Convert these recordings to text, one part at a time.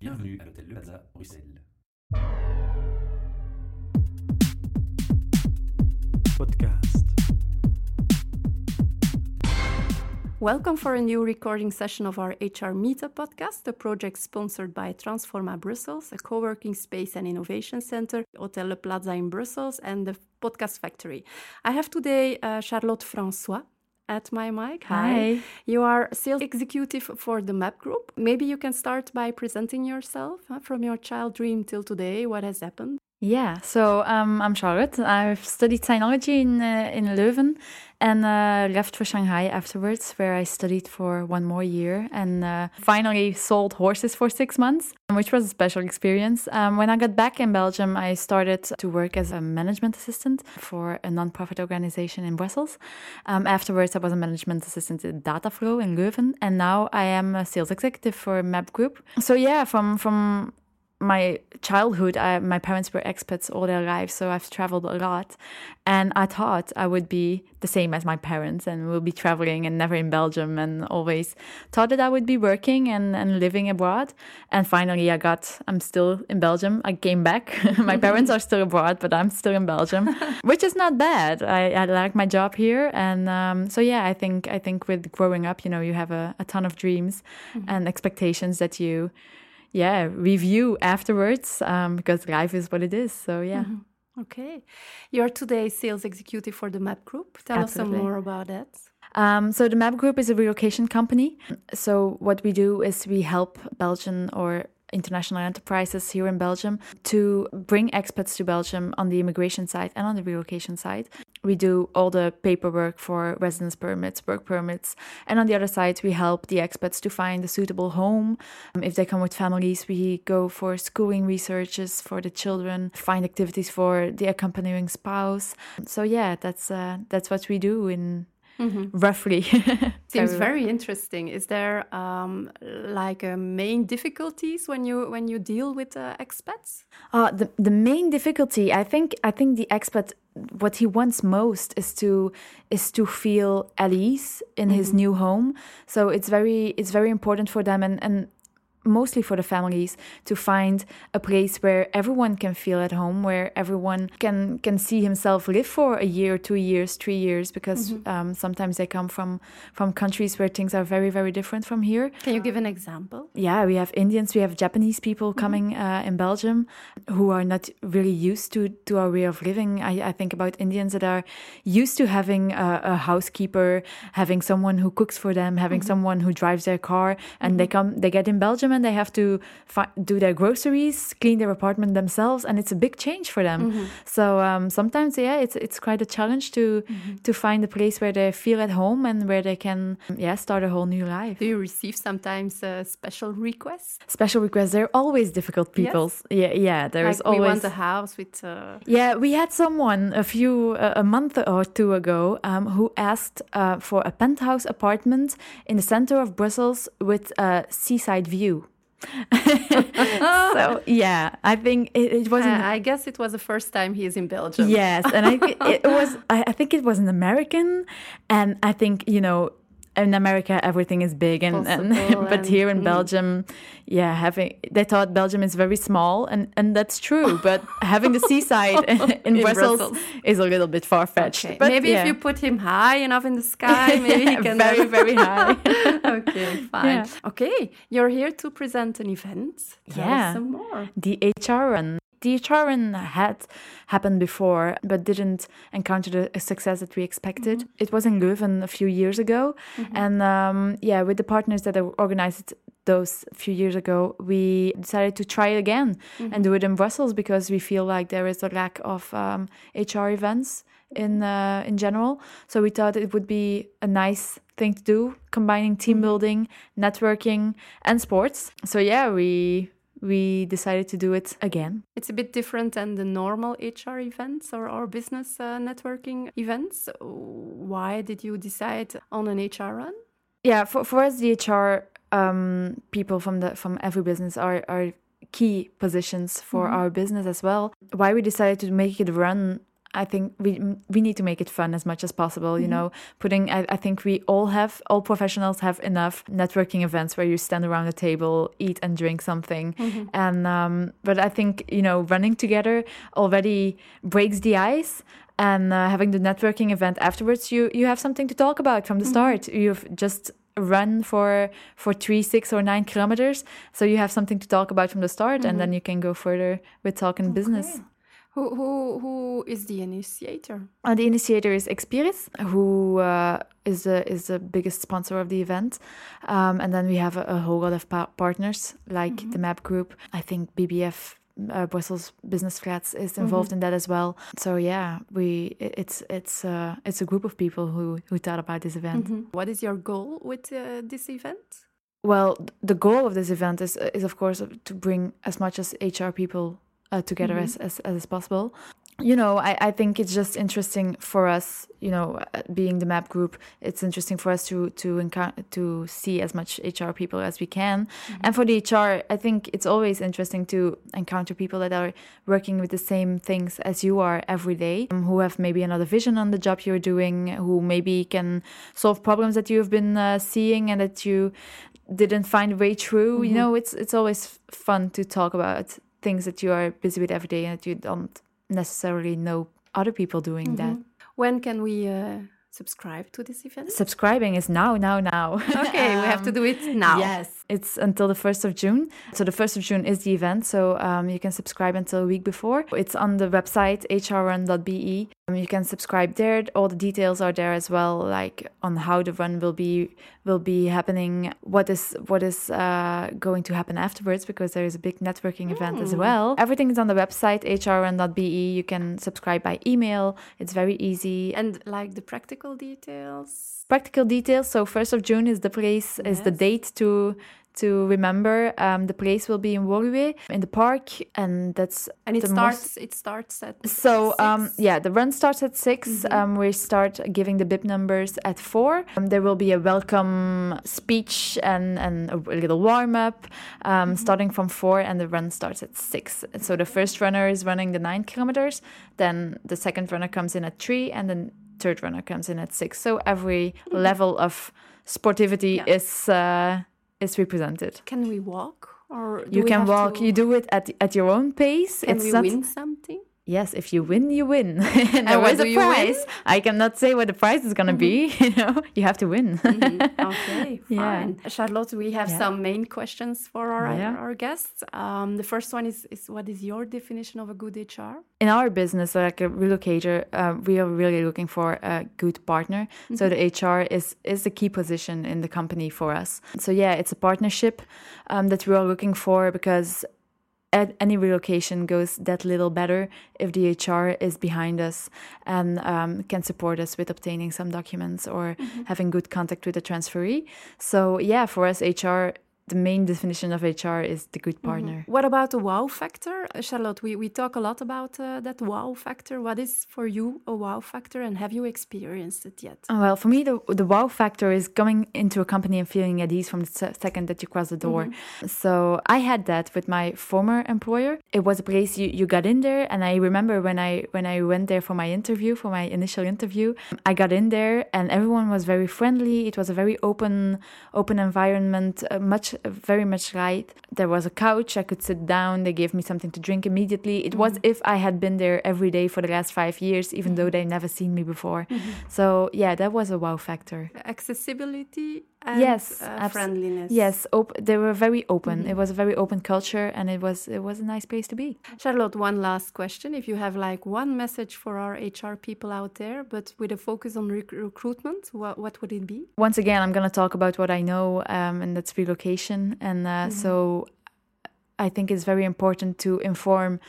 Bienvenue à l'hôtel Le Plaza, Bruxelles. Podcast. Welcome for a new recording session of our HR Meetup podcast, a project sponsored by Transforma Brussels, a co working space and innovation center, Hotel Le Plaza in Brussels, and the Podcast Factory. I have today uh, Charlotte François at my mic. Hi. You are sales executive for the MAP Group. Maybe you can start by presenting yourself huh, from your child dream till today. What has happened? Yeah, so um, I'm Charlotte. I've studied sinology in uh, in Leuven and uh, left for Shanghai afterwards, where I studied for one more year and uh, finally sold horses for six months, which was a special experience. Um, when I got back in Belgium, I started to work as a management assistant for a non-profit organization in Brussels. Um, afterwards, I was a management assistant at Dataflow in Leuven, and now I am a sales executive for Map Group. So yeah, from from my childhood, I, my parents were expats all their lives, so I've traveled a lot. And I thought I would be the same as my parents and will be traveling and never in Belgium, and always thought that I would be working and, and living abroad. And finally, I got, I'm still in Belgium. I came back. my parents are still abroad, but I'm still in Belgium, which is not bad. I, I like my job here. And um, so, yeah, I think, I think with growing up, you know, you have a, a ton of dreams mm-hmm. and expectations that you, yeah review afterwards um, because life is what it is so yeah. Mm -hmm. okay. You're today sales executive for the map group. Tell Absolutely. us some more about that. Um, so the map group is a relocation company. So what we do is we help belgian or international enterprises here in Belgium to bring expats to Belgium on the immigration side and on the relocation side. We do all the paperwork for residence permits, work permits, and on the other side, we help the expats to find a suitable home. Um, if they come with families, we go for schooling researches for the children, find activities for the accompanying spouse. So yeah, that's uh, that's what we do in Mm-hmm. roughly. Seems very interesting. Is there um, like a main difficulties when you when you deal with uh, expats? Uh, the the main difficulty, I think, I think the expat what he wants most is to is to feel at ease in mm-hmm. his new home. So it's very it's very important for them and and mostly for the families to find a place where everyone can feel at home where everyone can can see himself live for a year two years three years because mm-hmm. um, sometimes they come from from countries where things are very very different from here can you give an example yeah we have indians we have japanese people mm-hmm. coming uh, in belgium who are not really used to to our way of living i, I think about indians that are used to having a, a housekeeper having someone who cooks for them having mm-hmm. someone who drives their car and they mm-hmm. come they get in belgium they have to fi- do their groceries, clean their apartment themselves, and it's a big change for them. Mm-hmm. So um, sometimes, yeah, it's it's quite a challenge to mm-hmm. to find a place where they feel at home and where they can, yeah, start a whole new life. Do you receive sometimes uh, special requests? Special requests. They're always difficult people. Yes. Yeah, yeah. There like is always. We want a house with. Uh... Yeah, we had someone a few uh, a month or two ago um, who asked uh, for a penthouse apartment in the center of Brussels with a seaside view. so yeah, I think it, it wasn't. Uh, I guess it was the first time he is in Belgium. Yes, and I it was. I, I think it was an American, and I think you know in America everything is big and, and but here in mm. Belgium yeah having they thought Belgium is very small and and that's true but having the seaside in, in, Brussels, Brussels, is a little bit far fetched okay. but maybe yeah. if you put him high enough in the sky maybe yeah, he can very very high okay fine yeah. okay you're here to present an event. Tell yeah. some more. The HR run the HR run had happened before, but didn't encounter the success that we expected. Mm-hmm. It was in Leuven a few years ago, mm-hmm. and um, yeah, with the partners that organized those few years ago, we decided to try it again mm-hmm. and do it in Brussels because we feel like there is a lack of um, HR events in uh, in general. So we thought it would be a nice thing to do, combining team mm-hmm. building, networking, and sports. So yeah, we we decided to do it again. It's a bit different than the normal HR events or, or business uh, networking events. Why did you decide on an HR run? Yeah, for, for us, the HR um, people from the from every business are, are key positions for mm -hmm. our business as well. Why we decided to make it run I think we we need to make it fun as much as possible. You know, putting. I, I think we all have all professionals have enough networking events where you stand around a table, eat and drink something, and um, but I think you know running together already breaks the ice. And uh, having the networking event afterwards, you you have something to talk about from the start. You've just run for for three, six, or nine kilometers, so you have something to talk about from the start, and then you can go further with talking business. Who, who, who is the initiator? Uh, the initiator is Experis, who uh, is the is the biggest sponsor of the event, um, and then we have a, a whole lot of pa- partners like the Map Group. I think BBF. Uh, Brussels Business Flats is involved in that as well. So yeah, we it's it's uh, it's a group of people who who thought about this event. What is your goal with uh, this event? Well, th- the goal of this event is is of course to bring as much as HR people uh, together as, as as possible. You know, I, I think it's just interesting for us. You know, uh, being the map group, it's interesting for us to to encounter to see as much HR people as we can. And for the HR, I think it's always interesting to encounter people that are working with the same things as you are every day, um, who have maybe another vision on the job you're doing, who maybe can solve problems that you have been uh, seeing and that you didn't find way through. You know, it's it's always fun to talk about things that you are busy with every day and that you don't necessarily know other people doing that. When can we uh, subscribe to this event? Subscribing is now, now, now. Okay, we have to do it now. Yes, it's until the 1st of June. So the 1st of June is the event. So um, you can subscribe until a week before. It's on the website hrrun.be. Um, you can subscribe there. All the details are there as well, like on how the run will be will be happening, what is what is uh, going to happen afterwards, because there is a big networking event as well. Everything is on the website hrrun.be. You can subscribe by email. It's very easy. And like the practical details. practical details. So first of June is the place is the date to to remember. Um, the place will be in Woluwe in the park, and that's And it starts. most- It starts at. so um, yeah, the run starts at 6 Um, we start giving the bib numbers at four. Um, there will be a welcome speech and and a little warm up, um, starting from four, and the run starts at six. So the first runner is running the nine kilometers. Then the second runner comes in at three, and then third runner comes in at six. So every level of sportivity Yeah. is uh, is represented. Can we walk or You can walk. to- You do it at at your own pace. Can it's we not win something? Yes, if you win, you win. and there do a prize. I cannot say what the prize is going to be. You know, you have to win. Okay, Yeah. Charlotte, we have Yeah. some main questions for our Yeah. our guests. Um, the first one is, is what is your definition of a good HR? In our business, like a relocator, uh, we are really looking for a good partner. So the HR is is the key position in the company for us. So yeah, it's a partnership um, that we are looking for because. At Any relocation goes that little better if the HR is behind us and um, can support us with obtaining some documents or having good contact with the transferee. So, yeah, for us, HR, the main definition of HR is the good partner. What about the wow factor? Uh, Charlotte, we, we talk a lot about uh, that wow factor. What is for you a wow factor and have you experienced it yet? Oh, Well, for me, the the wow factor is coming into a company and feeling at ease from the second that you cross the door. So I had that with my former employer. It was a place you, you got in there, and I remember when I when I went there for my interview, for my initial interview, I got in there, and everyone was very friendly. It was a very open open environment, uh, much very much light. There was a couch I could sit down. They gave me something to drink immediately. It was mm-hmm. if I had been there every day for the last five years, even though mm-hmm. they never seen me before. Mm-hmm. So yeah, that was a wow factor. Accessibility Yes, uh, friendliness. Yes, op- they were very open. It was a very open culture, and it was it was a nice place to be. Charlotte, one last question. If you have like one message for our HR people out there, but with a focus on rec- recruitment, what, what would it be? Once again, I'm going to talk about what I know, um, and that's relocation. And uh, so, I think it's very important to inform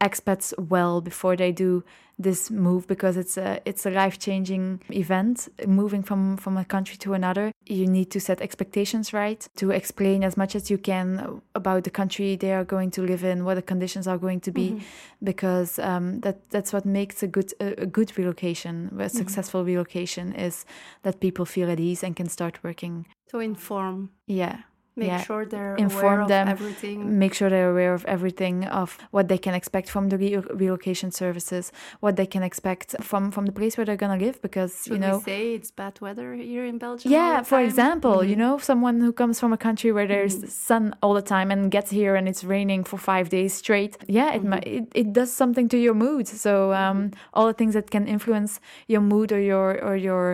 expats well before they do this move because it's a it's a life changing event. Moving from from a country to another, you need to set expectations right to explain as much as you can about the country they are going to live in, what the conditions are going to be, because um, that that's what makes a good a, a good relocation, a successful relocation is that people feel at ease and can start working. To inform, Yeah. Make yeah, sure they're inform aware of them, everything. make sure they're aware of everything of what they can expect from the re- relocation services, what they can expect from from the place where they're gonna live, because Should you know. we say it's bad weather here in Belgium? Yeah, for example, you Mhm. know, someone who comes from a country where there's Mhm. sun all the time and gets here and it's raining for five days straight. Yeah, it, Mhm. mi- it it does something to your mood. So um, all the things that can influence your mood or your or your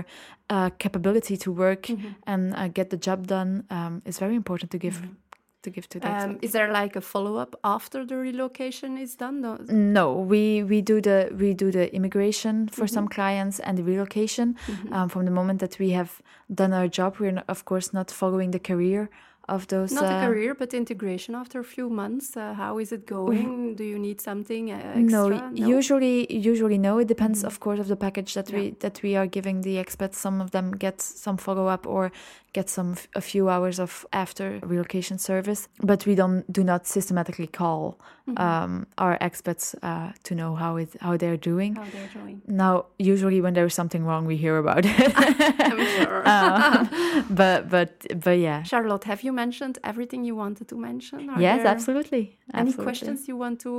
uh, capability to work Mhm. and uh, get the job done um, is very important to give Mhm. to give to that. Um, is there like a follow up after the relocation is done? No. no, we we do the we do the immigration for some clients and the relocation. Mhm. Um, from the moment that we have done our job, we're of course not following the career of those. Not a uh, career, but integration after a few months. Uh, how is it going? Do you need something uh, extra? No, usually usually no. It depends, Mhm. of course, of the package that Yeah. we that we are giving the expats. Some of them get some follow up or get some f- a few hours of after relocation service, but we don't do not systematically call Mhm. um, our expats uh, to know how it how they're doing. how they're doing. Now, usually when there is something wrong, we hear about it. I'm sure. Uh, but but but yeah. Charlotte, have you mentioned everything you wanted to mention? Are yes, absolutely. Any absolutely. questions you want to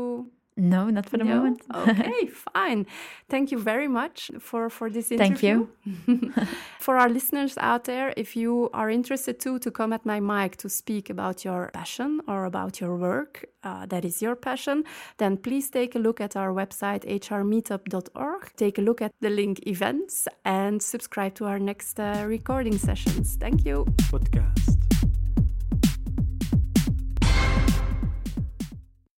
No, not for the No? moment. okay, fine. Thank you very much for for this interview. Thank you. for our listeners out there, if you are interested too to come at my mic to speak about your passion or about your work, uh, that is your passion, then please take a look at our website hrmeetup.org. Take a look at the link events and subscribe to our next uh, recording sessions. Thank you. Podcast.